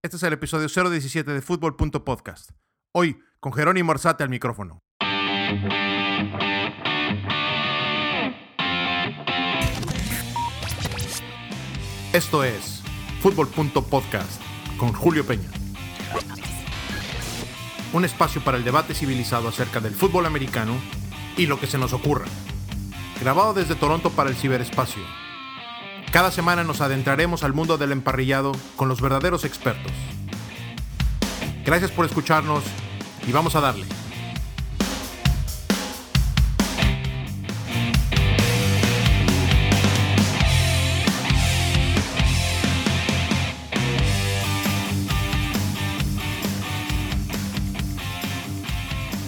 Este es el episodio 017 de Fútbol.podcast. Hoy con Jerónimo Arzate al micrófono. Esto es Fútbol.podcast con Julio Peña. Un espacio para el debate civilizado acerca del fútbol americano y lo que se nos ocurra. Grabado desde Toronto para el ciberespacio. Cada semana nos adentraremos al mundo del emparrillado con los verdaderos expertos. Gracias por escucharnos y vamos a darle.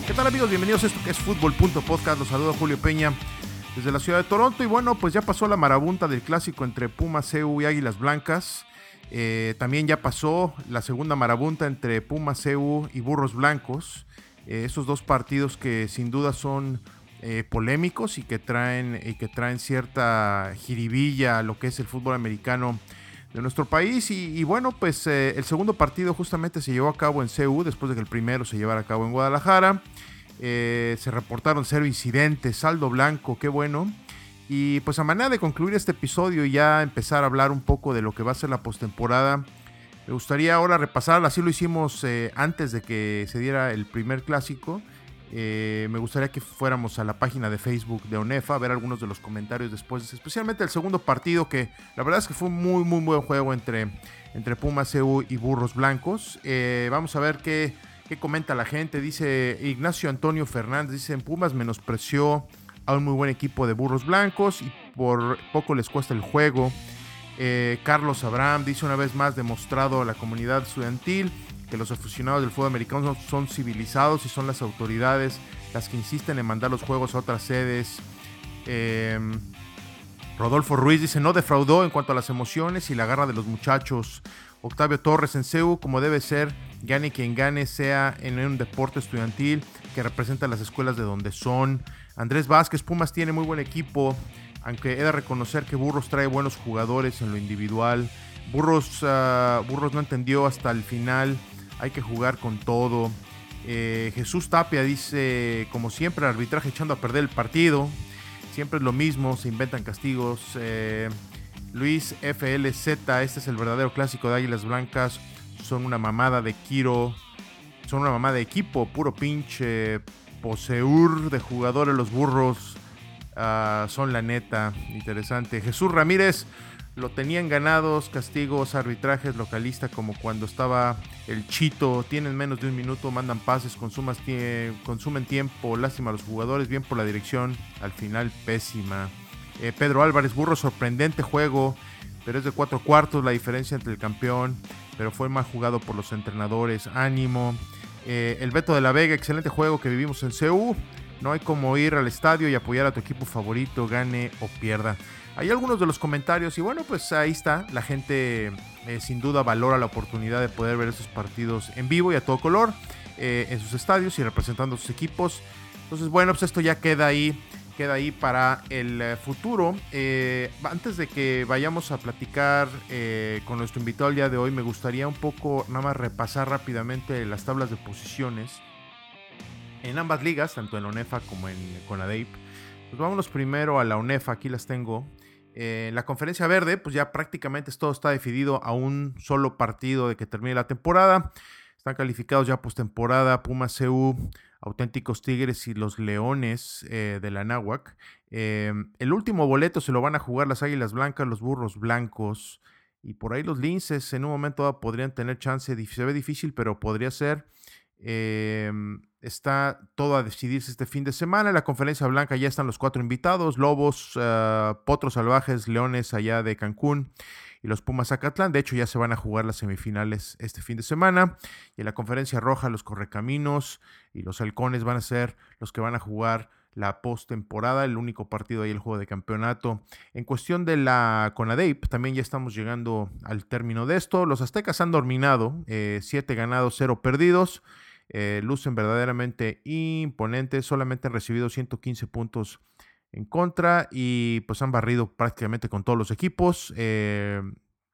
¿Qué tal amigos? Bienvenidos a esto que es Fútbol.podcast. Los saludo Julio Peña desde la ciudad de Toronto. Y bueno, pues ya pasó la marabunta del clásico entre Pumas, CEU y Águilas Blancas. Eh, también ya pasó la segunda marabunta entre Pumas, CEU y Burros Blancos. Eh, esos dos partidos que sin duda son eh, polémicos y que traen, y que traen cierta jiribilla a lo que es el fútbol americano de nuestro país. Y, y bueno, pues el segundo partido justamente se llevó a cabo en CEU después de que el primero se llevara a cabo en Guadalajara. Eh, se reportaron cero incidentes, saldo blanco, qué bueno. Y pues a manera de concluir este episodio y ya empezar a hablar un poco de lo que va a ser la postemporada, me gustaría ahora repasar, así lo hicimos eh, antes de que se diera el primer clásico. Eh, me gustaría que fuéramos a la página de Facebook de ONEFA a ver algunos de los comentarios después, especialmente el segundo partido, que la verdad es que fue un muy, muy buen juego entre, entre Pumas EU y Burros Blancos. vamos a ver qué ¿Qué comenta la gente? Dice Ignacio Antonio Fernández, dice en Pumas menospreció a un muy buen equipo de burros blancos y por poco les cuesta el juego. Eh, Carlos Abraham dice una vez más demostrado a la comunidad estudiantil que los aficionados del fútbol americano son, civilizados y son las autoridades las que insisten en mandar los juegos a otras sedes. Em, Rodolfo Ruiz dice no defraudó en cuanto a las emociones y la garra de los muchachos. Octavio Torres en CEU, como debe ser, gane quien gane, sea en un deporte estudiantil que representa las escuelas de donde son. Andrés Vázquez, Pumas tiene muy buen equipo, aunque he de reconocer que Burros trae buenos jugadores en lo individual. Burros, ah, Burros no entendió hasta el final, hay que jugar con todo. Eh, Jesús Tapia dice, como siempre, el arbitraje echando a perder el partido. Siempre es lo mismo, se inventan castigos. Eh, Luis FLZ, este es el verdadero clásico de Águilas Blancas. Son una mamada de Kiro. Son una mamada de equipo, puro pinche poseur de jugadores los burros. Ah, son la neta, interesante. Jesús Ramírez, lo tenían ganados, castigos, arbitrajes, localista, como cuando estaba el Chito. Tienen menos de un minuto, mandan pases, consumen tiempo, lástima a los jugadores, bien por la dirección, al final pésima. Eh, Pedro Álvarez, burro, sorprendente juego, pero es de cuatro cuartos la diferencia entre el campeón, pero fue más jugado por los entrenadores. Ánimo. Eh, el Beto de la Vega, excelente juego que vivimos en CU. No hay como ir al estadio y apoyar a tu equipo favorito, gane o pierda. Hay algunos de los comentarios y bueno, pues ahí está. La gente eh, sin duda valora la oportunidad de poder ver esos partidos en vivo y a todo color en sus estadios y representando a sus equipos. Entonces, bueno, pues esto ya queda ahí queda ahí para el eh, futuro. Eh, antes de que vayamos a platicar eh, con nuestro invitado el día de hoy, me gustaría un poco nada más repasar rápidamente las tablas de posiciones en ambas ligas, tanto en la ONEFA como en CONADEIP. Pues vámonos primero a la ONEFA, aquí las tengo. En la conferencia verde, pues ya prácticamente todo está definido a un solo partido de que termine la temporada. Están calificados ya postemporada Pumas CU, auténticos Tigres y los Leones eh, de la Náhuac. Em, el último boleto se lo van a jugar las Águilas Blancas, los Burros Blancos y por ahí los Linces en un momento podrían tener chance. Se ve difícil, pero podría ser. Em, está todo a decidirse este fin de semana. En la conferencia blanca ya están los cuatro invitados: Lobos, ah, Potros Salvajes, Leones allá de Cancún y los Pumas Zacatlán. De hecho, ya se van a jugar las semifinales este fin de semana. Y en la conferencia roja, los Correcaminos y los Halcones van a ser los que van a jugar la postemporada, el único partido ahí, el juego de campeonato. En cuestión de la CONADEIP, también ya estamos llegando al término de esto. Los aztecas han dominado, 7 eh, ganados, 0 perdidos. Eh, lucen verdaderamente imponentes, solamente han recibido 115 puntos en contra y pues han barrido prácticamente con todos los equipos. Eh,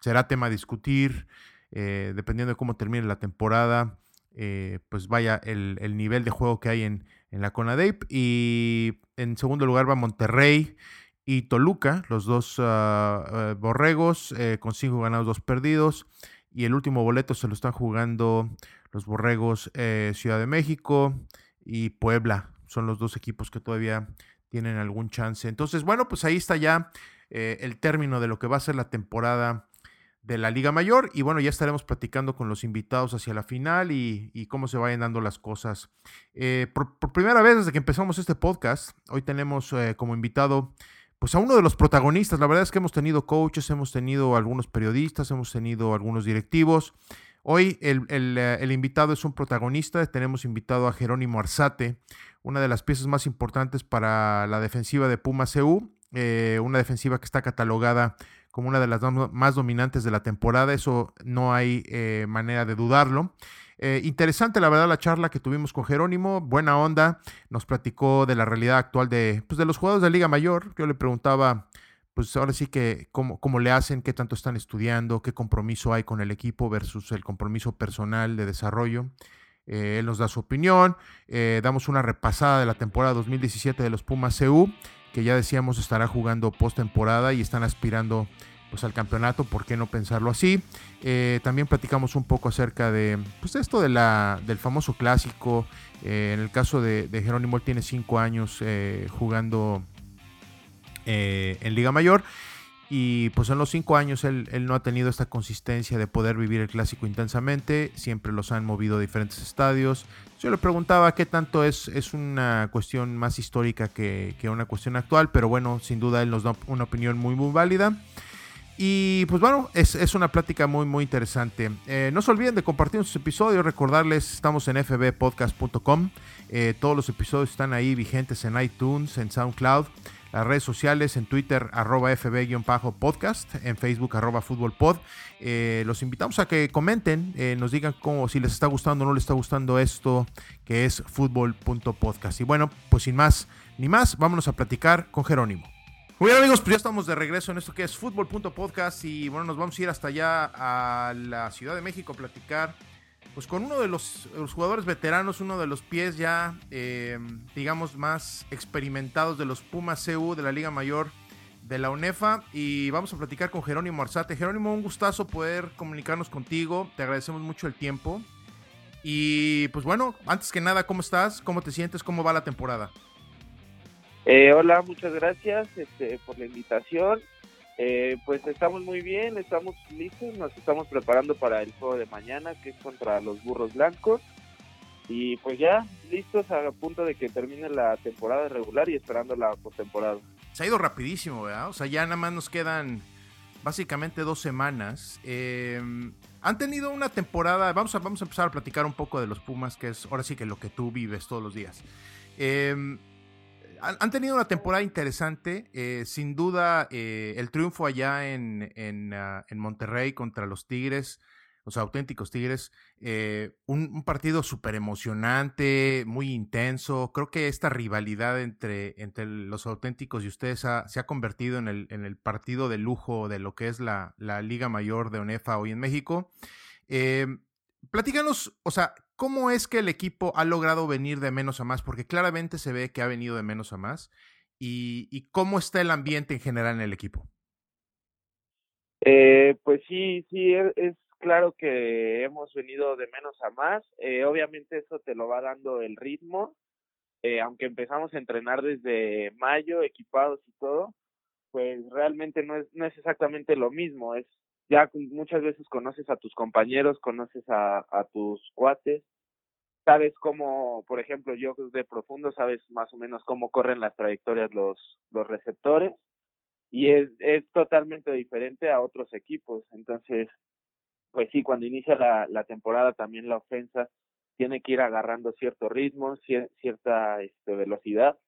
será tema a discutir eh, dependiendo de cómo termine la temporada, eh, pues vaya el, nivel de juego que hay en, en la CONADEIP. Y en segundo lugar va Monterrey y Toluca, los dos uh, borregos, con cinco ganados, dos perdidos. Y el último boleto se lo están jugando los borregos Ciudad de México y Puebla. Son los dos equipos que todavía tienen algún chance. Entonces, bueno, pues ahí está ya eh, el término de lo que va a ser la temporada de la Liga Mayor. Y bueno, ya estaremos platicando con los invitados hacia la final y, cómo se vayan dando las cosas. Eh, por, primera vez desde que empezamos este podcast, hoy tenemos eh, como invitado pues a uno de los protagonistas. La verdad es que hemos tenido coaches, hemos tenido algunos periodistas, hemos tenido algunos directivos. Hoy el, el invitado es un protagonista. Tenemos invitado a Jerónimo Arzate, una de las piezas más importantes para la defensiva de Puma CU, eh, una defensiva que está catalogada como una de las más dominantes de la temporada, eso no hay eh, manera de dudarlo. Eh, interesante, la verdad, la charla que tuvimos con Jerónimo, buena onda, nos platicó de la realidad actual de, pues, de los jugadores de Liga Mayor. Yo le preguntaba, pues ahora sí que cómo, cómo le hacen, qué tanto están estudiando, qué compromiso hay con el equipo versus el compromiso personal de desarrollo. Eh, él nos da su opinión. Eh, damos una repasada de la temporada 2017 de los Pumas CU, que ya decíamos estará jugando postemporada y están aspirando pues, al campeonato. ¿Por qué no pensarlo así? Eh, también platicamos un poco acerca de pues, esto de la, del famoso clásico. en el caso de, Jerónimo, tiene cinco años jugando en Liga Mayor. Y pues en los cinco años él, no ha tenido esta consistencia de poder vivir el clásico intensamente, siempre los han movido a diferentes estadios. Yo le preguntaba qué tanto es, es una cuestión más histórica que, una cuestión actual, pero bueno, sin duda él nos da una opinión muy muy válida. Y pues bueno, es, una plática muy muy interesante. Eh, no se olviden de compartir nuestros episodios, recordarles, estamos en fbpodcast.com, eh, todos los episodios están ahí vigentes en iTunes, en SoundCloud las redes sociales, en Twitter, arroba fb-podcast, en Facebook, arroba futbolpod. Eh, los invitamos a que comenten, eh, nos digan cómo, si les está gustando o no les está gustando esto, que es fútbol.podcast. Y bueno, pues sin más ni más, vámonos a platicar con Jerónimo. Muy bien amigos, pues ya estamos de regreso en esto que es fútbol.podcast y bueno, nos vamos a ir hasta allá a la Ciudad de México a platicar pues con uno de los, jugadores veteranos, uno de los pies ya, eh, digamos, más experimentados de los Pumas CU de la Liga Mayor de la UNEFA. Y vamos a platicar con Jerónimo Arzate. Jerónimo, un gustazo poder comunicarnos contigo. Te agradecemos mucho el tiempo. Y pues bueno, antes que nada, ¿cómo estás? ¿Cómo te sientes? ¿Cómo va la temporada? Eh, hola, muchas gracias este, por la invitación. Eh, pues estamos muy bien, estamos listos, nos estamos preparando para el juego de mañana que es contra los burros blancos y pues ya listos a punto de que termine la temporada regular y esperando la postemporada. Se ha ido rapidísimo, ¿verdad? O sea, ya nada más nos quedan básicamente dos semanas. Em, han tenido una temporada, vamos a, vamos a empezar a platicar un poco de los Pumas, que es ahora sí que lo que tú vives todos los días. Eh, han, tenido una temporada interesante. Eh, sin duda, eh, el triunfo allá en, ah, en, Monterrey contra los Tigres, los auténticos Tigres, eh, un, partido súper emocionante, muy intenso. Creo que esta rivalidad entre, entre los auténticos y ustedes se ha convertido en el, en el, partido de lujo de lo que es la, la Liga Mayor de ONEFA hoy en México. platícanos, o sea, ¿Cómo es que el equipo ha logrado venir de menos a más? Porque claramente se ve que ha venido de menos a más. ¿Y, cómo está el ambiente en general en el equipo? Eh, pues sí, sí, e, es, claro que hemos venido de menos a más. Eh, obviamente eso te lo va dando el ritmo. Eh, aunque empezamos a entrenar desde mayo, equipados y todo, pues realmente no es, no es exactamente lo mismo. Es ya muchas veces conoces a tus compañeros, conoces a, tus cuates, sabes cómo, por ejemplo, yo de profundo sabes más o menos cómo corren las trayectorias los, los receptores y es, es totalmente diferente a otros equipos. Entonces, pues sí, cuando inicia la, la temporada también la ofensa tiene que ir agarrando cierto ritmo, cierta este, velocidad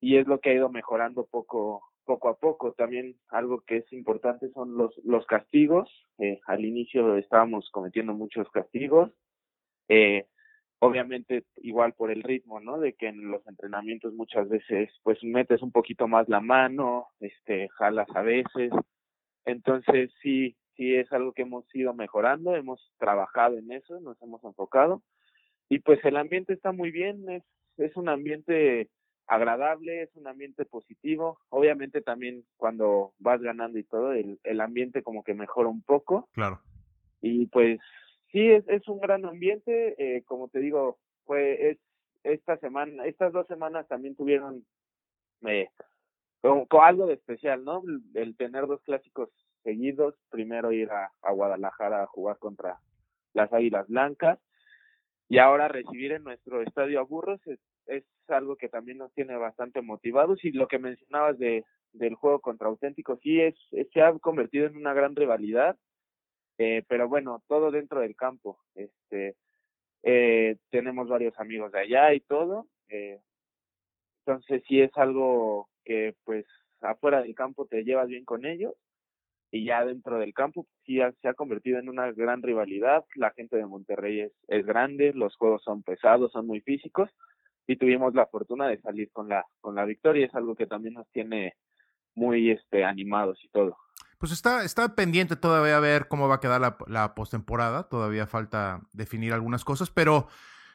y es lo que ha ido mejorando poco poco a poco. También algo que es importante son los, los castigos. Eh, al inicio estábamos cometiendo muchos castigos. Eh, obviamente igual por el ritmo, ¿no? De que en los entrenamientos muchas veces pues metes un poquito más la mano, este, jalas a veces. Entonces sí, sí es algo que hemos ido mejorando, hemos trabajado en eso, nos hemos enfocado y pues el ambiente está muy bien, es, es un ambiente agradable, es un ambiente positivo, obviamente también cuando vas ganando y todo, el, el ambiente como que mejora un poco. Claro. Y pues sí, es, es un gran ambiente, eh, como te digo, fue es, esta semana, estas dos semanas también tuvieron eh, con, algo de especial, ¿no? El, tener dos clásicos seguidos, primero ir a, a Guadalajara a jugar contra las Águilas Blancas y ahora recibir en nuestro estadio a Burros es, algo que también nos tiene bastante motivados y lo que mencionabas de del juego contra auténticos sí es, se ha convertido en una gran rivalidad eh, pero bueno todo dentro del campo este eh, tenemos varios amigos de allá y todo eh, entonces sí es algo que pues afuera del campo te llevas bien con ellos y ya dentro del campo sí se ha convertido en una gran rivalidad. La gente de Monterrey es, es grande, los juegos son pesados, son muy físicos y tuvimos la fortuna de salir con la con la victoria, es algo que también nos tiene muy este animados y todo. Pues está, está pendiente todavía a ver cómo va a quedar la, la postemporada, todavía falta definir algunas cosas, pero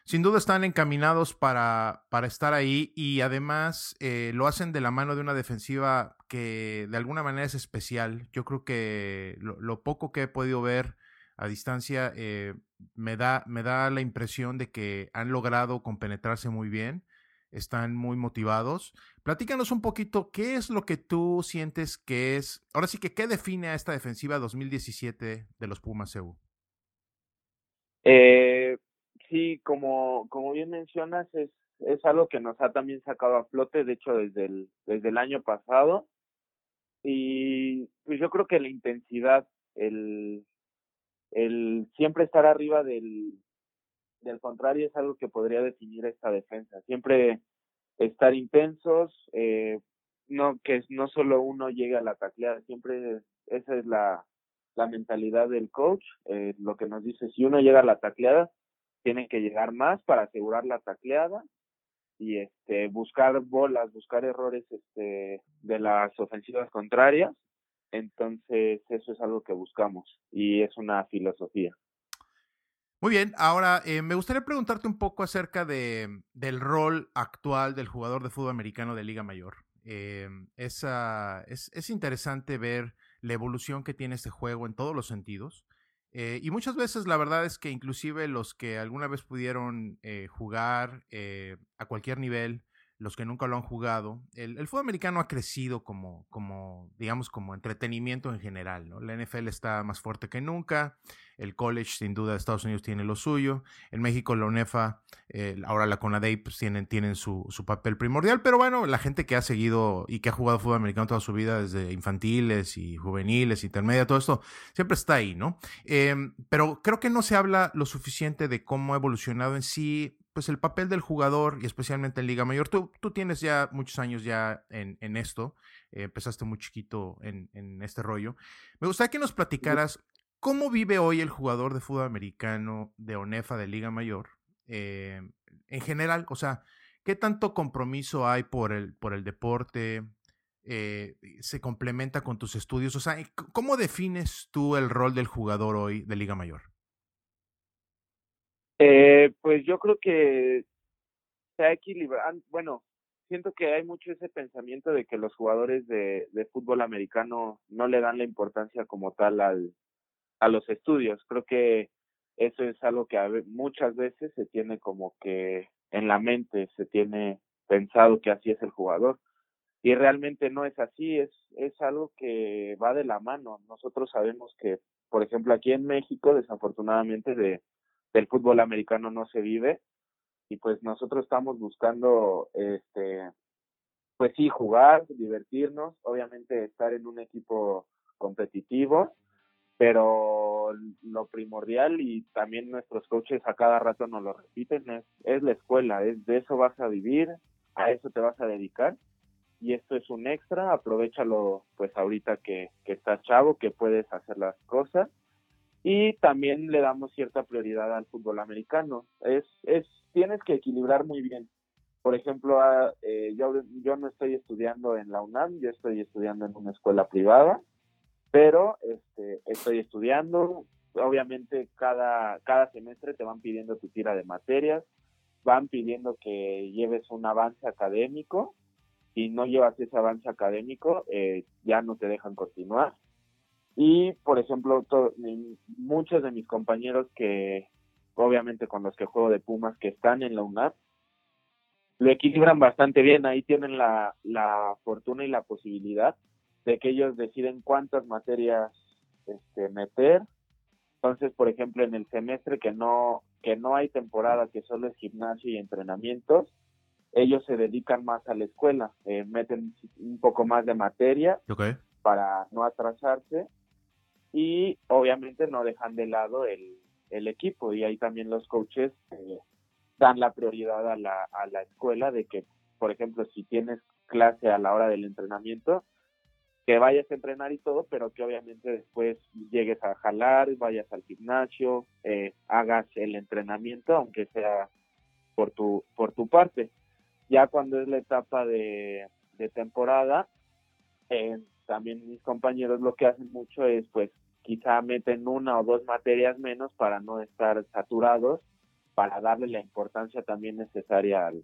sin duda están encaminados para, para estar ahí y además eh, lo hacen de la mano de una defensiva que de alguna manera es especial. Yo creo que lo, poco que he podido ver a distancia eh, me, da, me da la impresión de que han logrado compenetrarse muy bien, están muy motivados. Platícanos un poquito qué es lo que tú sientes que es, ahora sí que qué define a esta defensiva 2017 de los Pumas EU. Eh, sí, como, como bien mencionas, es, es algo que nos ha también sacado a flote, de hecho, desde el, desde el año pasado. Y pues yo creo que la intensidad, el, el siempre estar arriba del, del contrario es algo que podría definir esta defensa. Siempre estar intensos, eh, no que no solo uno llegue a la tacleada, siempre esa es la, la mentalidad del coach, eh, lo que nos dice, si uno llega a la tacleada, tienen que llegar más para asegurar la tacleada y este buscar bolas, buscar errores este de las ofensivas contrarias. Entonces, eso es algo que buscamos y es una filosofía. Muy bien, ahora eh, me gustaría preguntarte un poco acerca de, del rol actual del jugador de fútbol americano de Liga Mayor. Eh, es, es, es interesante ver la evolución que tiene este juego en todos los sentidos. Eh, y muchas veces la verdad es que inclusive los que alguna vez pudieron eh, jugar eh, a cualquier nivel, los que nunca lo han jugado, el, el, fútbol americano ha crecido como, como, digamos, como entretenimiento en general. ¿no? La NFL está más fuerte que nunca. El college, sin duda, de Estados Unidos tiene lo suyo. En México, la UNEFA, eh, ahora la CONADEI, pues tienen, tienen su, su, papel primordial. Pero bueno, la gente que ha seguido y que ha jugado fútbol americano toda su vida, desde infantiles y juveniles, intermedia, todo esto, siempre está ahí, ¿no? Eh, pero creo que no se habla lo suficiente de cómo ha evolucionado en sí pues el papel del jugador y especialmente en Liga Mayor. Tú, tú tienes ya muchos años ya en, en esto, eh, empezaste muy chiquito en, en, este rollo. Me gustaría que nos platicaras cómo vive hoy el jugador de fútbol americano de ONEFA de Liga Mayor eh, en general, o sea, ¿qué tanto compromiso hay por el, por el deporte? Eh, se complementa con tus estudios, o sea, ¿cómo defines tú el rol del jugador hoy de Liga Mayor? Eh, pues yo creo que se ha equilibrado, bueno, siento que hay mucho ese pensamiento de que los jugadores de, fútbol americano no le dan la importancia como tal al, a los estudios. Creo que eso es algo que muchas veces se tiene como que en la mente, se tiene pensado que así es el jugador. Y realmente no es así, es, es algo que va de la mano. Nosotros sabemos que, por ejemplo, aquí en México, desafortunadamente, de, del fútbol americano no se vive. Y pues nosotros estamos buscando este pues sí jugar divertirnos obviamente estar en un equipo competitivo pero lo primordial y también nuestros coaches a cada rato nos lo repiten es, es la escuela es de eso vas a vivir a eso te vas a dedicar y esto es un extra aprovechalo pues ahorita que, que estás chavo que puedes hacer las cosas y también le damos cierta prioridad al fútbol americano. Es, es, tienes que equilibrar muy bien. Por ejemplo, ah, eh, yo, yo no estoy estudiando en la UNAM, yo estoy estudiando en una escuela privada pero este, estoy estudiando. Obviamente cada, cada semestre te van pidiendo tu tira de materias, van pidiendo que lleves un avance académico. Si no llevas ese avance académico, eh, ya no te dejan continuar. Y, por ejemplo, muchos de mis compañeros que, obviamente con los que juego de Pumas, que están en la UNAP, lo equilibran bastante bien. Ahí tienen la, la fortuna y la posibilidad de que ellos deciden cuántas materias este, meter. Entonces, por ejemplo, en el semestre que no que no hay temporada, que solo es gimnasio y entrenamientos, ellos se dedican más a la escuela, eh, meten un poco más de materia para no atrasarse y obviamente no dejan de lado el, el equipo y ahí también los coaches eh, dan la prioridad a la, a la escuela de que, por ejemplo, si tienes clase a la hora del entrenamiento, que vayas a entrenar y todo, pero que obviamente después llegues a jalar, vayas al gimnasio, eh, hagas el entrenamiento, aunque sea por tu, por tu parte. Ya cuando es la etapa de, temporada, eh, también mis compañeros lo que hacen mucho es pues quizá meten una o dos materias menos para no estar saturados, para darle la importancia también necesaria al,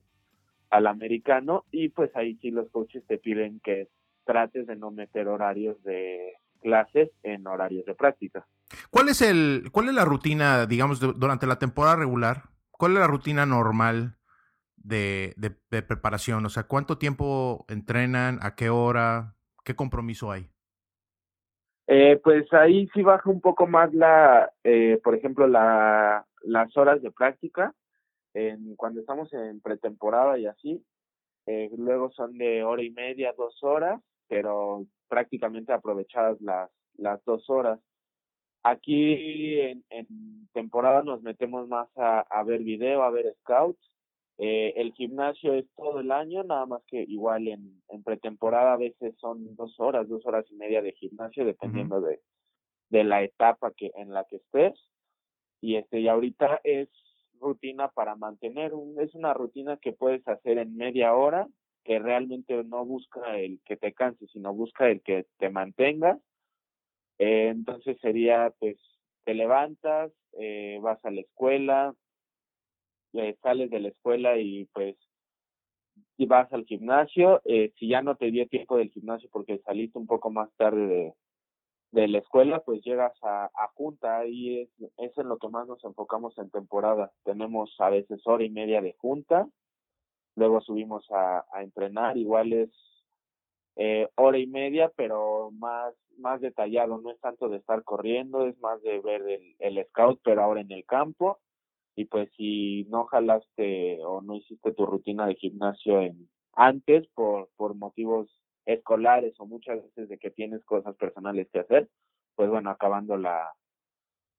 al americano y pues ahí sí los coaches te piden que trates de no meter horarios de clases en horarios de práctica. ¿Cuál es el cuál es la rutina, digamos, durante la temporada regular? ¿Cuál es la rutina normal de, de, preparación? O sea, ¿cuánto tiempo entrenan? ¿A qué hora? ¿Qué compromiso hay? Eh, pues ahí sí baja un poco más la, eh, por ejemplo, la, las horas de práctica. En, cuando estamos en pretemporada y así, eh, luego son de hora y media, dos horas, pero prácticamente aprovechadas las, las dos horas. Aquí en, temporada nos metemos más a, a ver video, a ver scouts. Eh, el gimnasio es todo el año, nada más que igual en, en pretemporada a veces son dos horas, dos horas y media de gimnasio, dependiendo de, de la etapa que en la que estés. Y este y ahorita es rutina para mantener, un, es una rutina que puedes hacer en media hora que realmente no busca el que te canses, sino busca el que te mantengas. Eh, entonces sería, pues, te levantas, eh, vas a la escuela, eh, sales de la escuela y pues vas al gimnasio. Eh, si ya no te dio tiempo del gimnasio porque saliste un poco más tarde de, de la escuela, pues llegas a, junta y es, es en lo que más nos enfocamos en temporada. Tenemos a veces hora y media de junta luego subimos a, entrenar, igual es eh, hora y media, pero más, más detallado, no es tanto de estar corriendo, es más de ver el scout, pero ahora en el campo, y pues si no jalaste o no hiciste tu rutina de gimnasio en, antes por, por motivos escolares o muchas veces de que tienes cosas personales que hacer, pues bueno, acabando la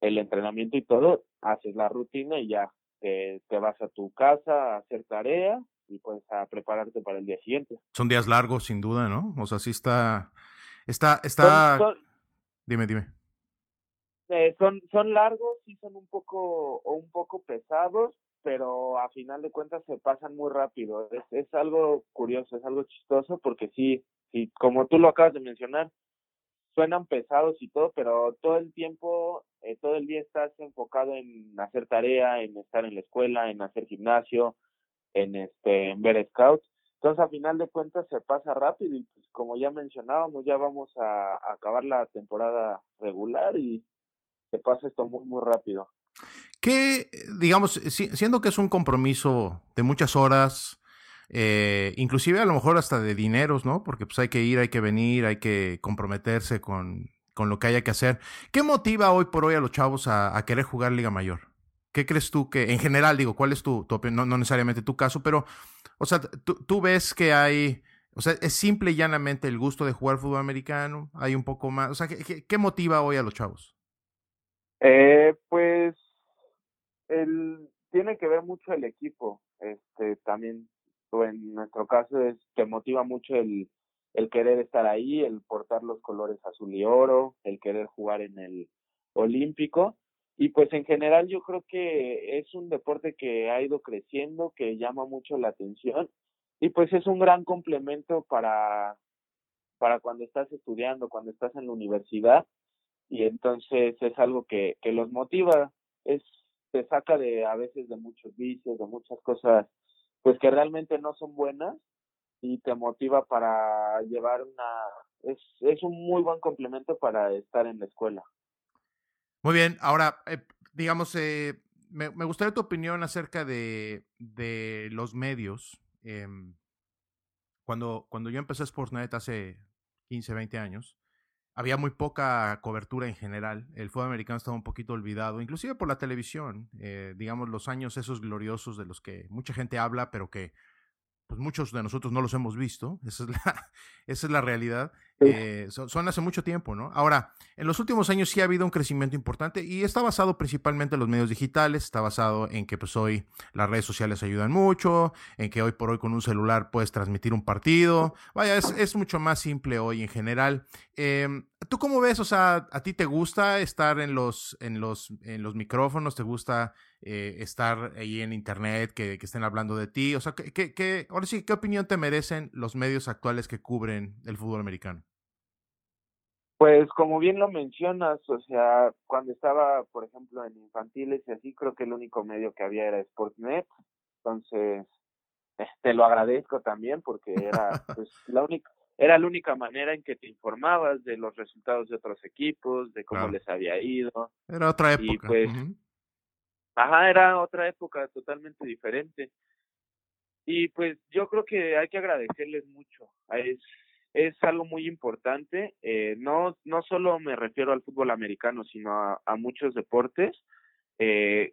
el entrenamiento y todo, haces la rutina y ya te, te vas a tu casa a hacer tarea y pues a prepararte para el día siguiente. Son días largos, sin duda, ¿no? O sea, sí está, está, está. dime, dime. Eh, son, son largos, sí son un poco, o un poco pesados, pero a final de cuentas se pasan muy rápido. Es, es algo curioso, es algo chistoso, porque sí, sí, como tú lo acabas de mencionar, suenan pesados y todo, pero todo el tiempo, eh, todo el día estás enfocado en hacer tarea, en estar en la escuela, en hacer gimnasio, en este en ver scouts entonces a final de cuentas se pasa rápido y pues como ya mencionábamos ya vamos a, acabar la temporada regular y se pasa esto muy muy rápido que digamos siendo que es un compromiso de muchas horas eh, inclusive a lo mejor hasta de dineros no porque pues hay que ir hay que venir hay que comprometerse con con lo que haya que hacer qué motiva hoy por hoy a los chavos a querer jugar Liga Mayor ¿Qué crees tú que, en general, digo, cuál es tu, opinión? No, necesariamente tu caso, pero, o sea, tú, ves que hay, o sea, es simple y llanamente el gusto de jugar fútbol americano, hay un poco más, o sea, ¿qué, motiva hoy a los chavos? Eh, pues, el, tiene que ver mucho el equipo, este, también, en nuestro caso, es, te motiva mucho el, el querer estar ahí, el portar los colores azul y oro, el querer jugar en el olímpico y pues en general yo creo que es un deporte que ha ido creciendo, que llama mucho la atención y pues es un gran complemento para para cuando estás estudiando, cuando estás en la universidad, y entonces es algo que, que los motiva, es, te saca de a veces de muchos vicios, de muchas cosas, pues que realmente no son buenas, y te motiva para llevar una, es, es un muy buen complemento para estar en la escuela. Muy bien, ahora, eh, digamos, eh, me, me, gustaría tu opinión acerca de, de los medios. Eh, cuando, cuando yo empecé Sportsnet hace 15, 20 años, había muy poca cobertura en general. El fútbol americano estaba un poquito olvidado, inclusive por la televisión. Eh, digamos, los años esos gloriosos de los que mucha gente habla, pero que pues muchos de nosotros no los hemos visto, esa es la, esa es la realidad, eh, son, hace mucho tiempo, ¿no? Ahora, en los últimos años sí ha habido un crecimiento importante y está basado principalmente en los medios digitales, está basado en que pues hoy las redes sociales ayudan mucho, en que hoy por hoy con un celular puedes transmitir un partido, vaya, es, mucho más simple hoy en general. Eh, ¿Tú cómo ves? O sea, ¿a ti te gusta estar en los, en los, en los micrófonos? ¿Te gusta eh, estar ahí en internet, que, que, estén hablando de ti? O sea, ¿qué, qué, qué, ahora sí, ¿qué opinión te merecen los medios actuales que cubren el fútbol americano? Pues como bien lo mencionas, o sea, cuando estaba, por ejemplo, en infantiles y así, creo que el único medio que había era Sportnet. Entonces, te lo agradezco también porque era pues la única era la única manera en que te informabas de los resultados de otros equipos, de cómo les había ido. Era otra época. Y pues, ajá, era otra época totalmente diferente. Y pues yo creo que hay que agradecerles mucho. Es, es algo muy importante. Eh, no, no solo me refiero al fútbol americano, sino a, muchos deportes. Eh,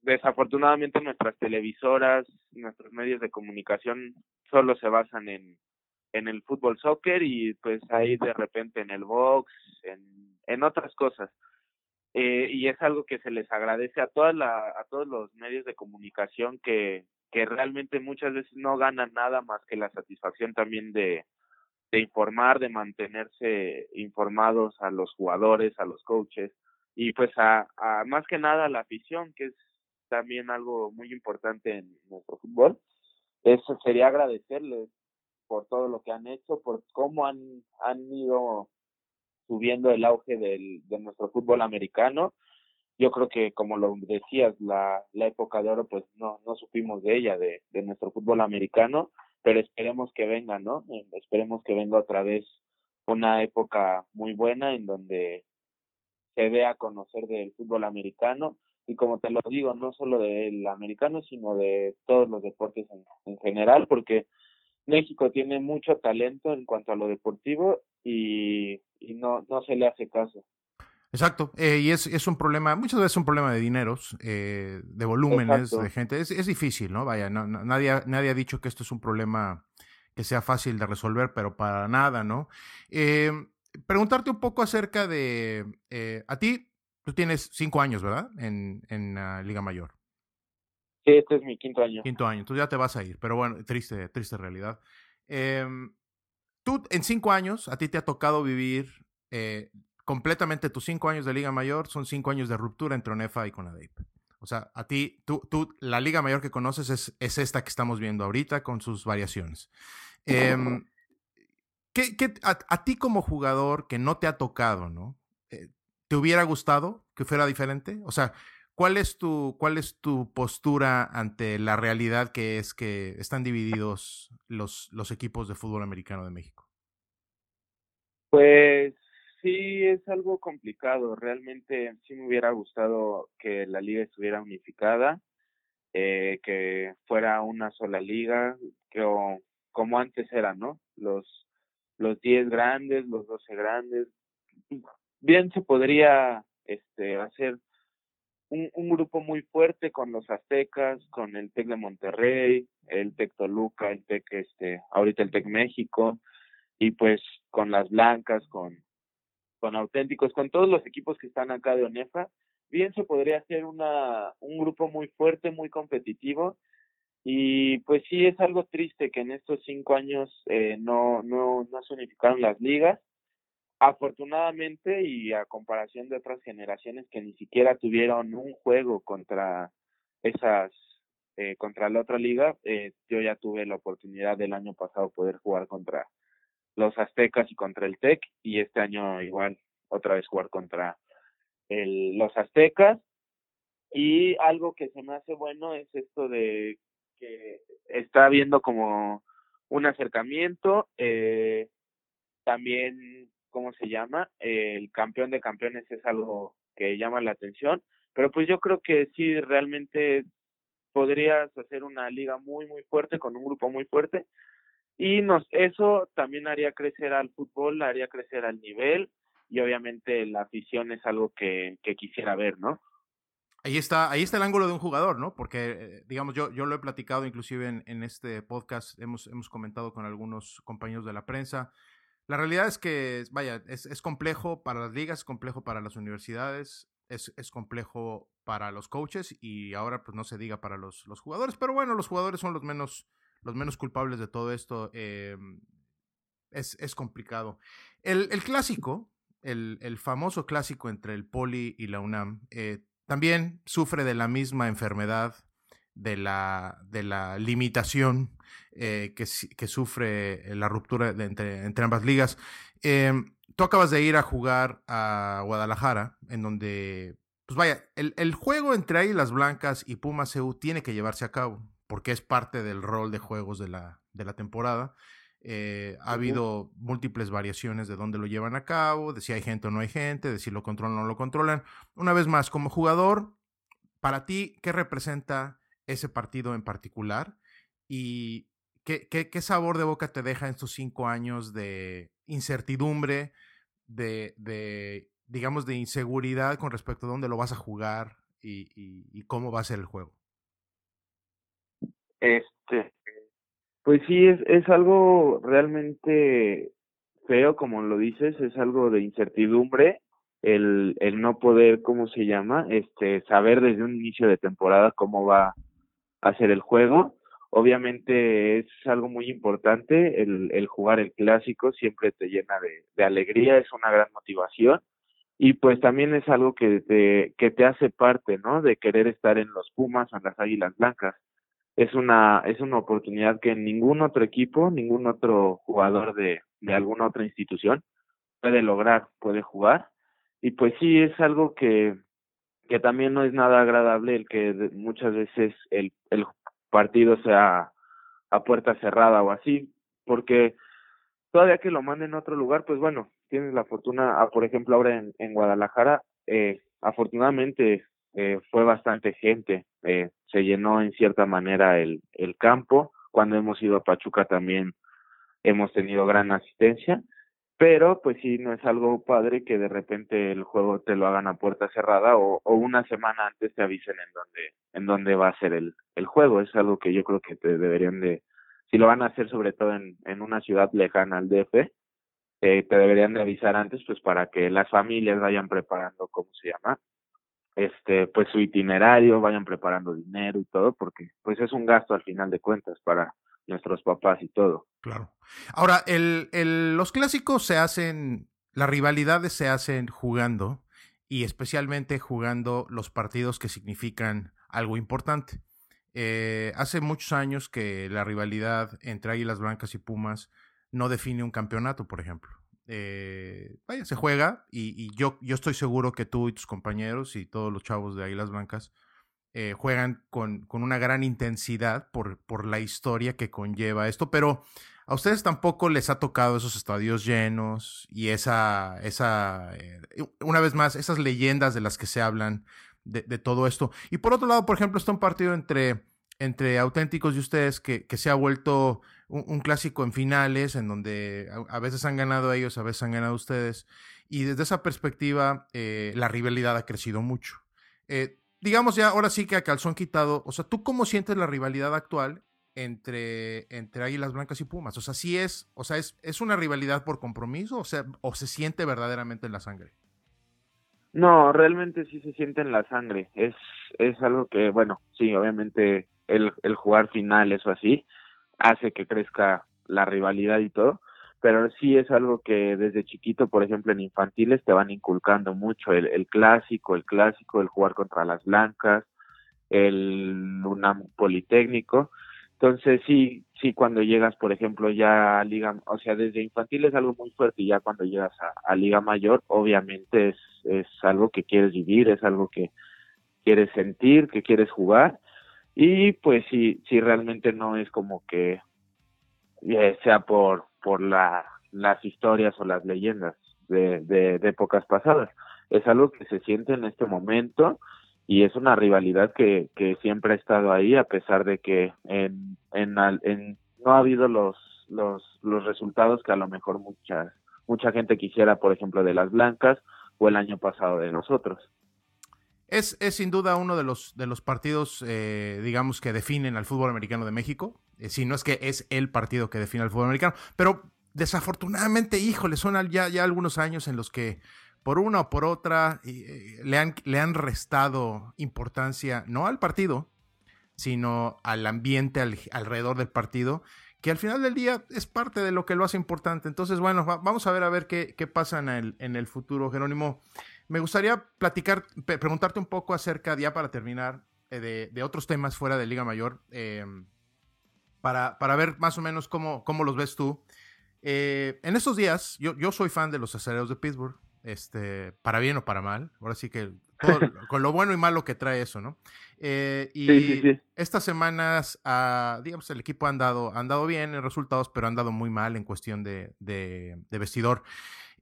desafortunadamente nuestras televisoras, nuestros medios de comunicación solo se basan en, en el fútbol soccer y pues ahí de repente en el box, en, en otras cosas. Eh, y es algo que se les agradece a toda la, a todos los medios de comunicación que, que realmente muchas veces no ganan nada más que la satisfacción también de, de informar, de mantenerse informados a los jugadores, a los coaches y pues a, más que nada a la afición, que es también algo muy importante en nuestro fútbol. Eso sería agradecerles por todo lo que han hecho, por cómo han, han ido subiendo el auge del, de nuestro fútbol americano. Yo creo que, como lo decías, la, la época de oro, pues no, no supimos de ella, de, de nuestro fútbol americano, pero esperemos que venga, ¿no? Esperemos que venga otra vez una época muy buena en donde se dé a conocer del fútbol americano y como te lo digo, no solo del americano, sino de todos los deportes en, en general, porque México tiene mucho talento en cuanto a lo deportivo y, y no, no se le hace caso. Exacto, eh, y es, es un problema, muchas veces es un problema de dineros, eh, de volúmenes, Exacto. de gente. Es, es difícil, ¿no? Vaya, no, no, nadie, nadie ha dicho que esto es un problema que sea fácil de resolver, pero para nada, ¿no? Eh, preguntarte un poco acerca de, eh, a ti, tú tienes cinco años, ¿verdad? En, en uh, Liga Mayor. Sí, este es mi quinto año. Quinto año, entonces ya te vas a ir, pero bueno, triste, triste realidad. Eh, tú, en cinco años, a ti te ha tocado vivir eh, completamente tus cinco años de Liga Mayor, son cinco años de ruptura entre ONEFA y CONADEIP. O sea, a ti, tú, tú, la Liga Mayor que conoces es, es esta que estamos viendo ahorita con sus variaciones. Eh, ¿qué, qué, a, a, ti como jugador que no te ha tocado, ¿no? Eh, ¿Te hubiera gustado que fuera diferente? O sea, ¿Cuál es tu, cuál es tu postura ante la realidad que es que están divididos los, los equipos de fútbol americano de México? Pues sí, es algo complicado. Realmente sí me hubiera gustado que la liga estuviera unificada, eh, que fuera una sola liga, que como antes era, ¿no? Los los 10 grandes, los 12 grandes. Bien se podría este hacer un, un, grupo muy fuerte con los aztecas, con el TEC de Monterrey, el TEC Toluca, el TEC, este, ahorita el TEC México, y pues con las blancas, con, con auténticos, con todos los equipos que están acá de ONEFA, bien se podría hacer una, un grupo muy fuerte, muy competitivo, y pues sí es algo triste que en estos cinco años eh, no, no, no se unificaron las ligas, afortunadamente y a comparación de otras generaciones que ni siquiera tuvieron un juego contra esas eh, contra la otra liga eh, yo ya tuve la oportunidad del año pasado poder jugar contra los Aztecas y contra el TEC y este año igual otra vez jugar contra el, los Aztecas. Y algo que se me hace bueno es esto de que está habiendo como un acercamiento eh, también cómo se llama el campeón de campeones es algo que llama la atención pero pues yo creo que sí realmente podrías hacer una liga muy muy fuerte con un grupo muy fuerte y nos eso también haría crecer al fútbol haría crecer al nivel y obviamente la afición es algo que, que quisiera ver no Ahí está, ahí está el ángulo de un jugador, ¿no? Porque, eh, digamos, yo, yo lo he platicado inclusive en, en, este podcast, hemos, hemos comentado con algunos compañeros de la prensa. La realidad es que, vaya, es, es complejo para las ligas, es complejo para las universidades, es, es, complejo para los coaches y ahora pues no se diga para los, los jugadores, pero bueno, los jugadores son los menos, los menos culpables de todo esto. Eh, es, es, complicado. El, el clásico, el, el, famoso clásico entre el Poli y la UNAM, eh, también sufre de la misma enfermedad, de la, de la limitación eh, que, que, sufre la ruptura de entre, entre, ambas ligas. Eh, tú acabas de ir a jugar a Guadalajara, en donde, pues vaya, el, el juego entre Águilas Blancas y Pumas EU tiene que llevarse a cabo, porque es parte del rol de juegos de la, de la temporada. Eh, ha habido múltiples variaciones de dónde lo llevan a cabo, de si hay gente o no hay gente, de si lo controlan o no lo controlan. Una vez más, como jugador, para ti, ¿qué representa ese partido en particular? ¿Y qué, qué, qué sabor de boca te deja en estos cinco años de incertidumbre, de, de, digamos, de inseguridad con respecto a dónde lo vas a jugar y, y, y cómo va a ser el juego? Este, pues sí, es, es algo realmente feo, como lo dices, es algo de incertidumbre, el, el no poder, ¿cómo se llama? Este, saber desde un inicio de temporada cómo va a ser el juego. Obviamente es algo muy importante, el, el jugar el clásico siempre te llena de, de alegría, es una gran motivación y pues también es algo que te, que te hace parte, ¿no? De querer estar en los Pumas o en las Águilas Blancas es una es una oportunidad que ningún otro equipo, ningún otro jugador de, de alguna otra institución puede lograr, puede jugar. Y pues sí, es algo que, que también no es nada agradable el que muchas veces el, el partido sea a puerta cerrada o así, porque todavía que lo manden a otro lugar, pues bueno, tienes la fortuna, ah, por ejemplo, ahora en, en Guadalajara, eh, afortunadamente eh, fue bastante gente, eh, se llenó en cierta manera el, el campo, cuando hemos ido a Pachuca también hemos tenido gran asistencia, pero pues sí, no es algo padre que de repente el juego te lo hagan a puerta cerrada o, o una semana antes te avisen en dónde, en dónde va a ser el, el juego, es algo que yo creo que te deberían de, si lo van a hacer sobre todo en, en una ciudad lejana al DF, eh, te deberían de avisar antes pues para que las familias vayan preparando, ¿cómo se llama? Este pues su itinerario, vayan preparando dinero y todo, porque pues es un gasto al final de cuentas para nuestros papás y todo. Claro. Ahora, el, el, los clásicos se hacen, las rivalidades se hacen jugando y especialmente jugando los partidos que significan algo importante. Eh, hace muchos años que la rivalidad entre Águilas Blancas y Pumas no define un campeonato, por ejemplo eh, vaya, se juega y, yo, yo estoy seguro que tú y tus compañeros y todos los chavos de Águilas Blancas eh, juegan con, con, una gran intensidad por, por la historia que conlleva esto, pero a ustedes tampoco les ha tocado esos estadios llenos y esa, esa eh, una vez más, esas leyendas de las que se hablan de, de, todo esto. Y por otro lado, por ejemplo, está un partido entre, entre auténticos y ustedes que, que se ha vuelto un, clásico en finales, en donde a, a, veces han ganado ellos, a veces han ganado ustedes. Y desde esa perspectiva, eh, la rivalidad ha crecido mucho. Eh, digamos ya, ahora sí que a calzón quitado, o sea, ¿tú cómo sientes la rivalidad actual entre, entre Águilas Blancas y Pumas? O sea, ¿sí es, o sea, es, es una rivalidad por compromiso o, sea, o se siente verdaderamente en la sangre? No, realmente sí se siente en la sangre. Es, es algo que, bueno, sí, obviamente el, el jugar finales o así, hace que crezca la rivalidad y todo, pero sí es algo que desde chiquito, por ejemplo, en infantiles te van inculcando mucho el, el clásico, el clásico, el jugar contra las blancas, el UNAM Politécnico. Entonces sí, sí cuando llegas, por ejemplo, ya a Liga, o sea, desde infantil es algo muy fuerte y ya cuando llegas a, Liga Mayor, obviamente es, es algo que quieres vivir, es algo que quieres sentir, que quieres jugar y pues sí, sí realmente no es como que sea por, por la, las historias o las leyendas de, de, épocas pasadas, es algo que se siente en este momento y es una rivalidad que, siempre ha estado ahí a pesar de que en, en, en no ha habido los, los, los resultados que a lo mejor mucha, mucha gente quisiera, por ejemplo, de las blancas o el año pasado de nosotros. Es, es sin duda uno de los, de los partidos, eh, digamos, que definen al fútbol americano de México. Eh, si no es que es el partido que define al fútbol americano. Pero desafortunadamente, híjole, son ya, ya algunos años en los que por una o por otra eh, le, han, le han restado importancia, no al partido, sino al ambiente alrededor del partido, que al final del día es parte de lo que lo hace importante. Entonces, bueno, vamos a ver a ver qué, qué pasa en el, en el futuro, Jerónimo. Me gustaría platicar, preguntarte un poco acerca, ya para terminar, eh, de, de, otros temas fuera de Liga Mayor, eh, para, para, ver más o menos cómo, cómo los ves tú. en estos días, yo, yo soy fan de los acereros de Pittsburgh este, para bien o para mal. Ahora sí que con lo bueno y malo que trae eso, ¿no? Eh, y estas semanas, ah, digamos, el equipo ha andado, andado bien en resultados, pero ha andado muy mal en cuestión de, de, vestidor.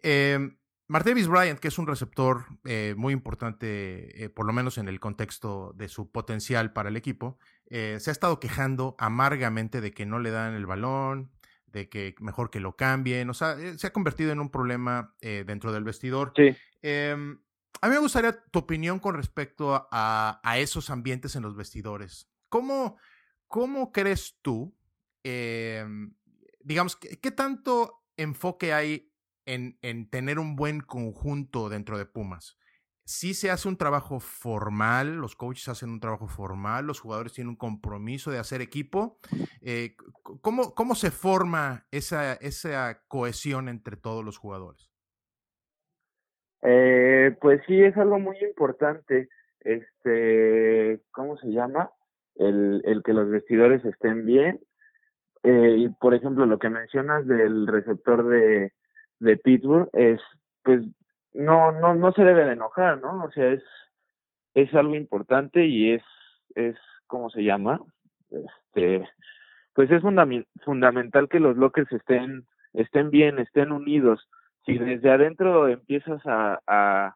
Eh, Martavis Bryant, que es un receptor eh, muy importante, eh, por lo menos en el contexto de su potencial para el equipo, se ha estado quejando amargamente de que no le dan el balón, de que mejor que lo cambien, o sea, eh, se ha convertido en un problema eh, dentro del vestidor. Sí. Em, a mí me gustaría tu opinión con respecto a, esos ambientes en los vestidores. ¿Cómo, cómo crees tú, em, digamos, qué, tanto enfoque hay en, en, tener un buen conjunto dentro de Pumas? sí se hace un trabajo formal, los coaches hacen un trabajo formal, los jugadores tienen un compromiso de hacer equipo. Eh, ¿cómo, ¿Cómo se forma esa, esa cohesión entre todos los jugadores? Eh, pues sí, es algo muy importante. Este, ¿cómo se llama? El, el que los vestidores estén bien. Eh, y por ejemplo, lo que mencionas del receptor de, de Pittsburgh es, pues no, no, no se debe de enojar, ¿no? O sea, es, es algo importante y es, es, ¿cómo se llama? Este, pues es fundamental que los bloques estén, estén bien, estén unidos. Si desde adentro empiezas a, a,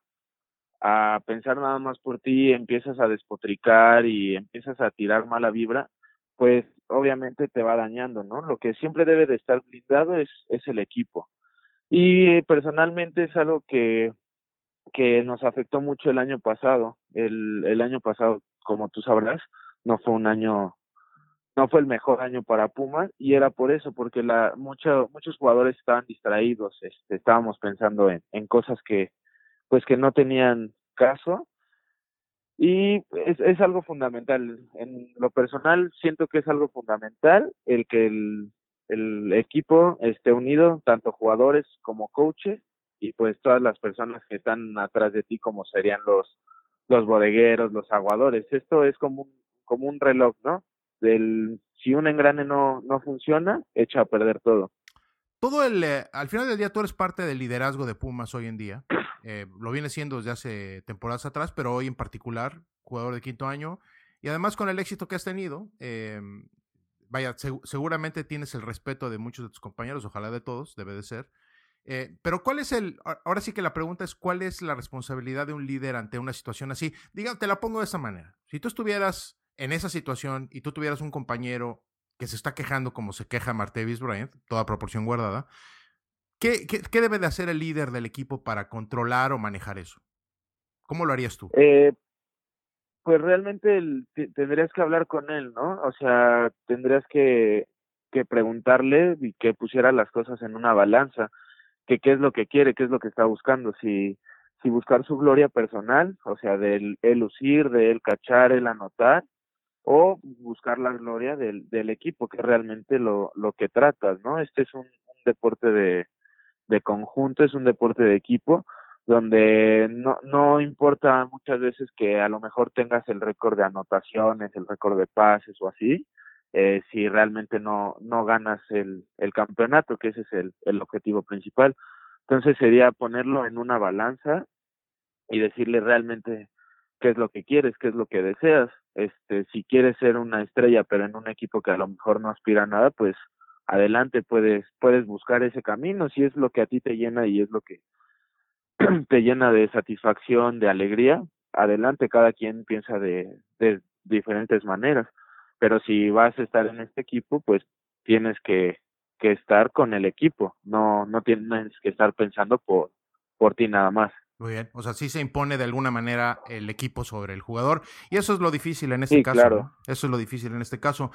a pensar nada más por ti, empiezas a despotricar y empiezas a tirar mala vibra, pues obviamente te va dañando, ¿no? Lo que siempre debe de estar blindado es, es el equipo. Y personalmente es algo que, que nos afectó mucho el año pasado. El, el año pasado, como tú sabrás, no fue un año, no fue el mejor año para Pumas y era por eso, porque la, mucho, muchos jugadores estaban distraídos, este, estábamos pensando en, en cosas que, pues que no tenían caso y es, es algo fundamental. En lo personal siento que es algo fundamental el que el, el equipo esté unido, tanto jugadores como coaches y pues todas las personas que están atrás de ti como serían los los bodegueros, los aguadores. Esto es como un, como un reloj, ¿no? Del si un engrane no no funciona, echa a perder todo. Todo el eh, al final del día tú eres parte del liderazgo de Pumas hoy en día. Eh, lo viene siendo desde hace temporadas atrás, pero hoy en particular, jugador de quinto año y además con el éxito que has tenido, eh, vaya, seguramente tienes el respeto de muchos de tus compañeros, ojalá de todos, debe de ser. Eh, pero ¿cuál es el, ahora sí que la pregunta es, ¿cuál es la responsabilidad de un líder ante una situación así? Diga, te la pongo de esa manera. Si tú estuvieras en esa situación y tú tuvieras un compañero que se está quejando como se queja Martevis Bryant, toda proporción guardada, ¿qué, qué, debe de hacer el líder del equipo para controlar o manejar eso? ¿Cómo lo harías tú? Eh, pues realmente tendrías que hablar con él, ¿no? O sea, tendrías que, que preguntarle y que pusiera las cosas en una balanza, que qué es lo que quiere, qué es lo que está buscando, si, si buscar su gloria personal, o sea, de él lucir, de él cachar, el anotar, o buscar la gloria del, del equipo, que es realmente lo, lo que tratas, ¿no? Este es un, un deporte de, de conjunto, es un deporte de equipo, donde no, no importa muchas veces que a lo mejor tengas el récord de anotaciones, el récord de pases o así, eh, si realmente no, no ganas el, el campeonato, que ese es el, el objetivo principal. Entonces sería ponerlo en una balanza y decirle realmente qué es lo que quieres, qué es lo que deseas. Este, si quieres ser una estrella, pero en un equipo que a lo mejor no aspira a nada, pues adelante puedes puedes buscar ese camino si es lo que a ti te llena y es lo que te llena de satisfacción, de alegría, adelante, cada quien piensa de, de diferentes maneras, pero si vas a estar en este equipo, pues tienes que, que estar con el equipo, no, no tienes que estar pensando por, por ti nada más. Muy bien, o sea, sí se impone de alguna manera el equipo sobre el jugador y eso es lo difícil en este caso. Claro. Eso es lo difícil en este caso.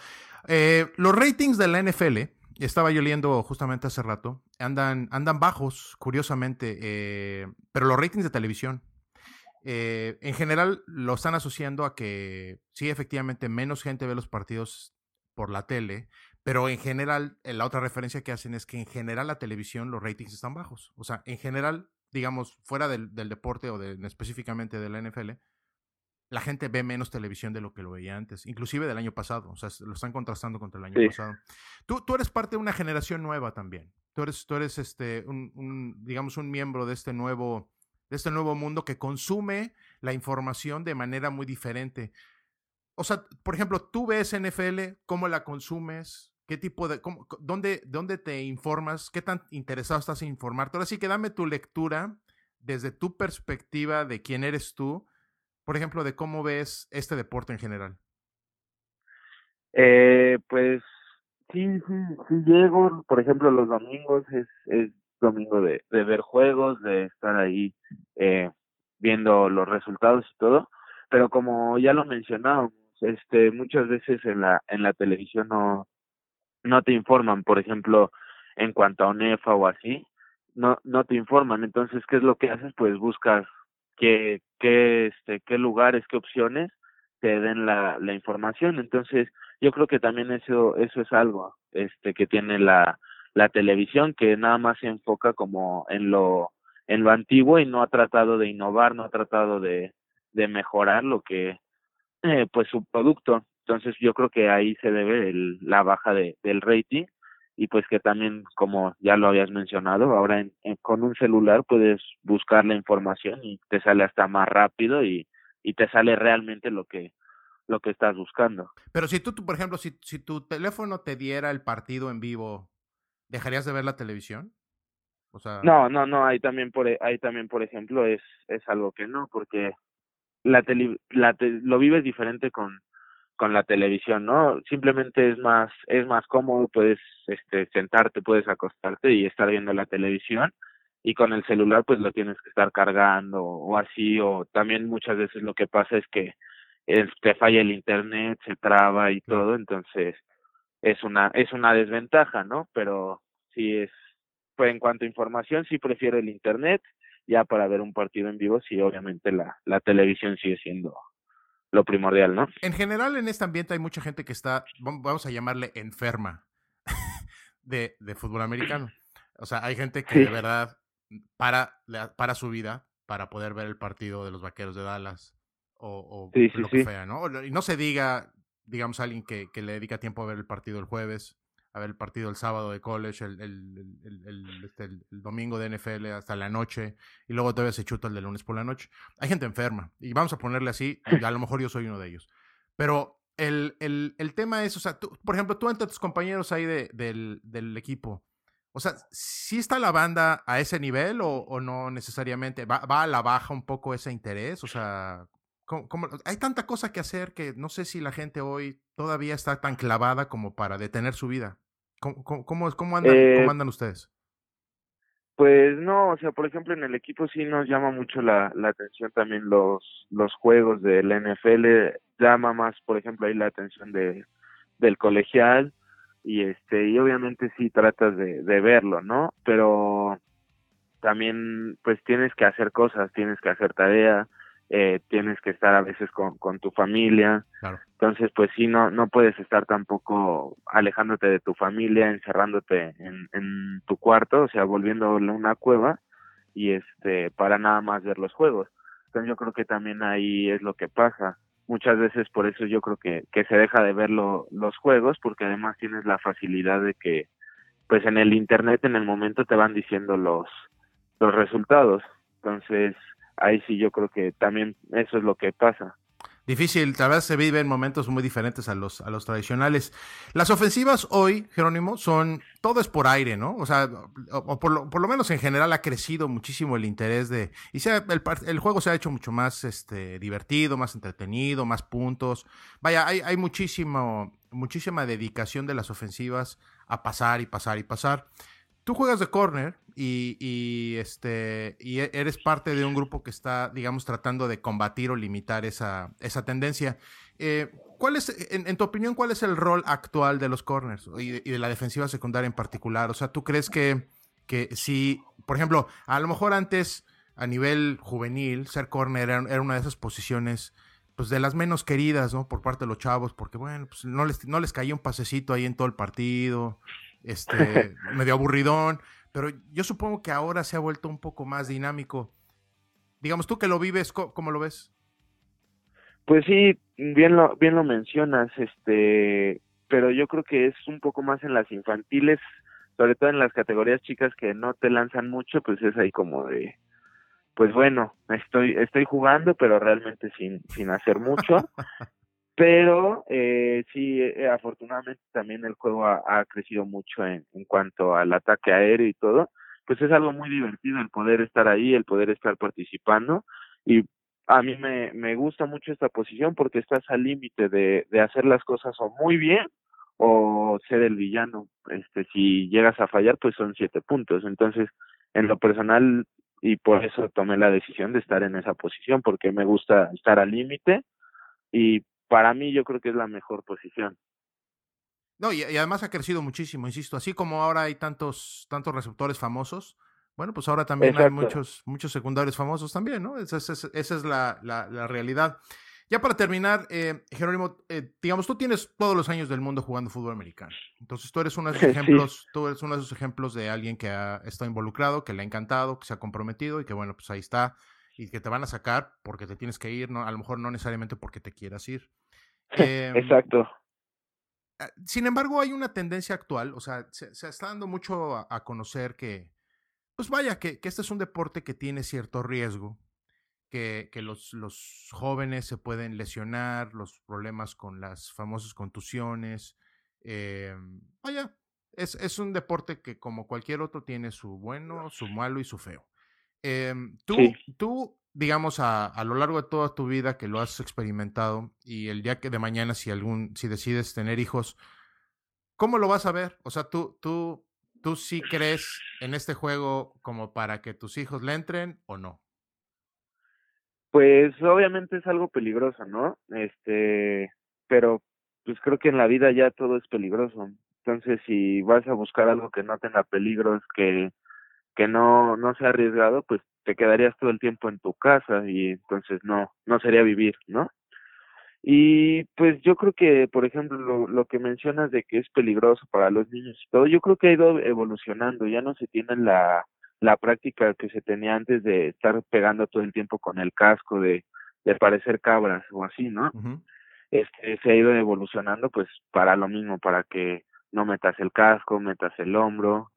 Eh, los ratings de la NFL, estaba yo leyendo justamente hace rato, andan, andan bajos, curiosamente, eh, pero los ratings de televisión, eh, en general lo están asociando a que sí, efectivamente, menos gente ve los partidos por la tele, pero en general, eh, la otra referencia que hacen es que en general la televisión los ratings están bajos. O sea, en general, digamos, fuera del, deporte o de, específicamente de la NFL, la gente ve menos televisión de lo que lo veía antes, inclusive del año pasado. O sea, lo están contrastando contra el año pasado. Tú, tú eres parte de una generación nueva también. Tú eres, tú eres este, un digamos, un miembro de este nuevo de este nuevo mundo que consume la información de manera muy diferente. O sea, por ejemplo, tú ves NFL, cómo la consumes, qué tipo de, cómo, dónde, dónde te informas, qué tan interesado estás en informarte. Ahora sí que dame tu lectura desde tu perspectiva de quién eres tú, por ejemplo, de cómo ves este deporte en general. Eh, pues sí, sí, sí llego, por ejemplo, los domingos es, es domingo de, ver juegos, de estar ahí eh, viendo los resultados y todo, pero como ya lo mencionábamos, este, muchas veces en la, en la televisión no, no te informan, por ejemplo, en cuanto a ONEFA o así, no, no te informan, entonces, ¿qué es lo que haces? Pues buscas qué, qué, este, qué lugares, qué opciones te den la, la información, entonces, yo creo que también eso, eso es algo, este, que tiene la, la televisión que nada más se enfoca como en lo en lo antiguo y no ha tratado de innovar, no ha tratado de, de mejorar lo que eh, pues su producto. Entonces yo creo que ahí se debe el, la baja de, del rating y pues que también como ya lo habías mencionado, ahora en, con un celular puedes buscar la información y te sale hasta más rápido y, y te sale realmente lo que lo que estás buscando. Pero si tú, tú por ejemplo, si, si tu teléfono te diera el partido en vivo ¿Dejarías de ver la televisión? O sea... No, no, no, ahí también por e, ahí también por ejemplo es es algo que no, porque la tele, la lo vives diferente con con la televisión, ¿no? Simplemente es más es más cómodo, puedes este sentarte, puedes acostarte y estar viendo la televisión y con el celular pues lo tienes que estar cargando o así o también muchas veces lo que pasa es que te falla el internet, se traba y todo, entonces es una es una desventaja, ¿no? Pero sí es pues en cuanto a información sí prefiero el internet, ya para ver un partido en vivo sí obviamente la la televisión sigue siendo lo primordial, ¿no? En general en este ambiente hay mucha gente que está vamos a llamarle enferma de, de fútbol americano. O sea, hay gente que de verdad para para su vida para poder ver el partido de los Vaqueros de Dallas o, o lo que sea, ¿no? Y no se diga digamos, alguien que, que, le dedica tiempo a ver el partido el jueves, el partido el sábado de college, el, el, el, este, domingo de NFL hasta la noche, y luego todavía se chuta el de lunes por la noche. Hay gente enferma, y vamos a ponerle así, a lo mejor yo soy uno de ellos. Pero el, tema es, o sea, tú, por ejemplo, tú entre tus compañeros ahí de, del, del equipo, o sea, ¿sí está la banda a ese nivel o, no necesariamente? ¿Va, ¿Va, a la baja un poco ese interés? O sea, hay tanta cosa que hacer que no sé si la gente hoy todavía está tan clavada como para detener su vida. ¿Cómo, cómo, cómo, andan, eh, andan ustedes? Pues no, o sea, por ejemplo, en el equipo sí nos llama mucho la, la atención también los, los juegos del NFL, llama más, por ejemplo, ahí la atención de, del colegial y este y obviamente sí tratas de, de verlo, ¿no? Pero también pues tienes que hacer cosas, tienes que hacer tarea, eh, tienes que estar a veces con, con tu familia. Entonces, pues sí, no, no puedes estar tampoco alejándote de tu familia, encerrándote en, en tu cuarto, o sea, volviéndole una cueva y este, para nada más ver los juegos. Entonces yo creo que también ahí es lo que pasa. muchas veces por eso yo creo que, que se deja de ver los juegos, porque además tienes la facilidad de que, pues en el internet en el momento te van diciendo los, los resultados. Entonces, ahí sí yo creo que también eso es lo que pasa. Difícil, tal vez se viven momentos muy diferentes a los, a los tradicionales. Las ofensivas hoy, Jerónimo, son, todo es por aire, ¿no? O sea, o, por, lo, por, lo, menos en general ha crecido muchísimo el interés de, y sea, el, el, juego se ha hecho mucho más este, divertido, más entretenido, más puntos. Vaya, hay, hay muchísimo, muchísima dedicación de las ofensivas a pasar y pasar y pasar. Tú juegas de corner y, este, y e, eres parte de un grupo que está, digamos, tratando de combatir o limitar esa, esa tendencia. Eh, ¿Cuál es, en, tu opinión, cuál es el rol actual de los corners y de, la defensiva secundaria en particular? O sea, ¿tú crees que, que si, por ejemplo, a lo mejor antes, a nivel juvenil, ser corner era, una de esas posiciones pues de las menos queridas, ¿no? Por parte de los chavos, porque bueno, pues no les, no les caía un pasecito ahí en todo el partido, este, medio aburridón. Pero yo supongo que ahora se ha vuelto un poco más dinámico. Digamos, tú que lo vives, ¿cómo, lo ves? Pues sí, bien lo, bien lo mencionas, este, pero yo creo que es un poco más en las infantiles, sobre todo en las categorías chicas que no te lanzan mucho, pues es ahí como de, pues bueno, estoy, estoy jugando, pero realmente sin, sin hacer mucho. pero eh, sí, eh, afortunadamente también el juego ha, crecido mucho en, cuanto al ataque aéreo y todo, pues es algo muy divertido el poder estar ahí, el poder estar participando y a mí me, me gusta mucho esta posición porque estás al límite de, de hacer las cosas o muy bien o ser el villano. Este, si llegas a fallar, pues son siete puntos. Entonces, en lo personal, y por eso tomé la decisión de estar en esa posición, porque me gusta estar al límite y para mí yo creo que es la mejor posición. No, y, además ha crecido muchísimo, insisto, así como ahora hay tantos, tantos receptores famosos, bueno, pues ahora también hay muchos, muchos secundarios famosos también, ¿no? Esa, es la, la, realidad. Ya para terminar, eh, Jerónimo, eh, digamos, tú tienes todos los años del mundo jugando fútbol americano. Entonces tú eres uno de esos ejemplos, tú eres uno de esos ejemplos de alguien que ha estado involucrado, que le ha encantado, que se ha comprometido y que bueno, pues ahí está y que te van a sacar porque te tienes que ir, ¿no? a lo mejor no necesariamente porque te quieras ir. Em, Exacto. Ah, sin embargo, hay una tendencia actual, o sea, se, está dando mucho a, conocer que, pues vaya, que, este es un deporte que tiene cierto riesgo, que, que los, los, jóvenes se pueden lesionar, los problemas con las famosas contusiones. Em, vaya, es, es, un deporte que como cualquier otro tiene su bueno, su malo y su feo. Em, tú, tú, digamos, a, a, lo largo de toda tu vida que lo has experimentado y el día que de mañana, si algún, si decides tener hijos, ¿cómo lo vas a ver? O sea, tú, tú, tú sí crees en este juego como para que tus hijos le entren o no? Pues obviamente es algo peligroso, ¿no? Este, pero pues creo que en la vida ya todo es peligroso. Entonces, si vas a buscar algo que no tenga peligros, que que no, no sea arriesgado, pues te quedarías todo el tiempo en tu casa y entonces no, no sería vivir, ¿no? Y pues yo creo que, por ejemplo, lo, lo que mencionas de que es peligroso para los niños y todo, yo creo que ha ido evolucionando, ya no se tiene la, la práctica que se tenía antes de estar pegando todo el tiempo con el casco, de, de parecer cabras o así, ¿no? Este, se ha ido evolucionando pues para lo mismo, para que no metas el casco, metas el hombro,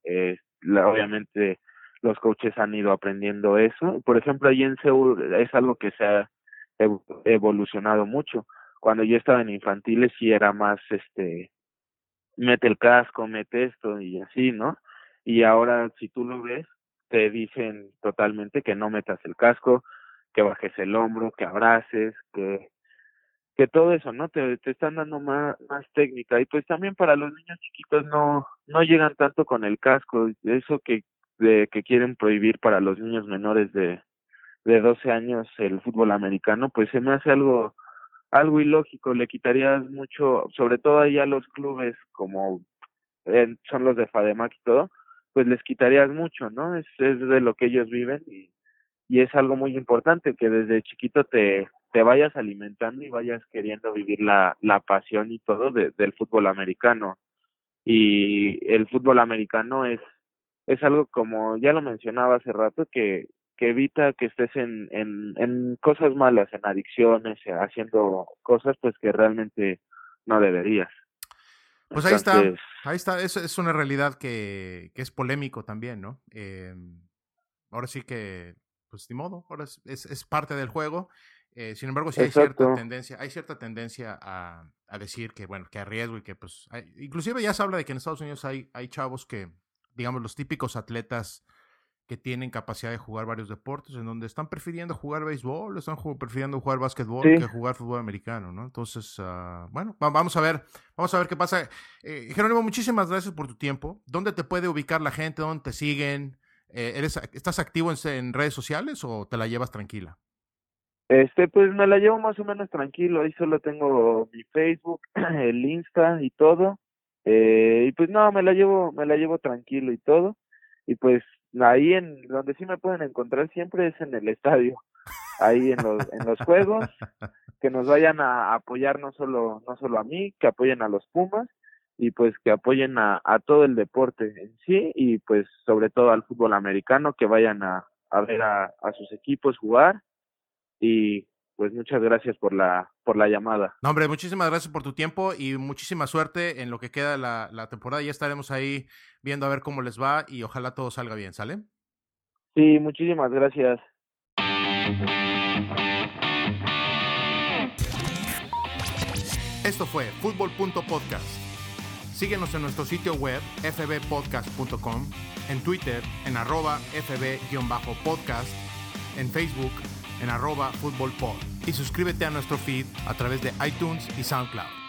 eh, obviamente los coaches han ido aprendiendo eso. Por ejemplo, ahí en Seúl es algo que se ha evolucionado mucho. Cuando yo estaba en infantiles sí era más, este, mete el casco, mete esto y así, ¿no? Y ahora si tú lo ves, te dicen totalmente que no metas el casco, que bajes el hombro, que abraces, que que todo eso, ¿no? Te, te están dando más, más técnica y pues también para los niños chiquitos no no llegan tanto con el casco, eso que de que quieren prohibir para los niños menores de, de 12 años el fútbol americano, pues se me hace algo algo ilógico, le quitarías mucho, sobre todo ahí a los clubes como eh, son los de Fademac y todo, pues les quitarías mucho, ¿no? Es, es de lo que ellos viven y, y es algo muy importante que desde chiquito te, te vayas alimentando y vayas queriendo vivir la, la pasión y todo de, del fútbol americano. Y el fútbol americano es es algo como ya lo mencionaba hace rato que que evita que estés en, en, en cosas malas, en adicciones, haciendo cosas pues que realmente no deberías. Pues ahí está, ahí está, es, es una realidad que, que, es polémico también, ¿no? Eh, ahora sí que, pues ni modo, ahora es, es, parte del juego. Eh, sin embargo, sí hay cierta tendencia, hay cierta tendencia a, a, decir que, bueno, que a riesgo y que, pues, inclusive ya se habla de que en Estados Unidos hay, hay chavos que, digamos, los típicos atletas que tienen capacidad de jugar varios deportes, en donde están prefiriendo jugar béisbol, están prefiriendo jugar básquetbol que jugar fútbol americano, ¿no? Entonces, uh, bueno, vamos a ver, vamos a ver qué pasa. Eh, Jerónimo, muchísimas gracias por tu tiempo. ¿Dónde te puede ubicar la gente? ¿Dónde te siguen? Eh, ¿eres, ¿Estás activo en, en, redes sociales o te la llevas tranquila? Este, pues me la llevo más o menos tranquilo. Ahí solo tengo mi Facebook, el Insta y todo. Eh, y pues no, me la llevo, me la llevo tranquilo y todo. Y pues ahí en donde sí me pueden encontrar siempre es en el estadio, ahí en los, en los juegos, que nos vayan a apoyar no solo, no solo a mí, que apoyen a los Pumas y pues que apoyen a, todo el deporte en sí y pues sobre todo al fútbol americano, que vayan a, a ver a, a sus equipos jugar y pues muchas gracias por la, por la llamada. No, hombre, muchísimas gracias por tu tiempo y muchísima suerte en lo que queda la, la temporada. Ya estaremos ahí viendo a ver cómo les va y ojalá todo salga bien, ¿sale? Sí, muchísimas gracias. Esto fue Fútbol.podcast. Síguenos en nuestro sitio web fbpodcast.com, en Twitter en arroba fb-podcast, en Facebook en arroba fútbolpod y suscríbete a nuestro feed a través de iTunes y SoundCloud.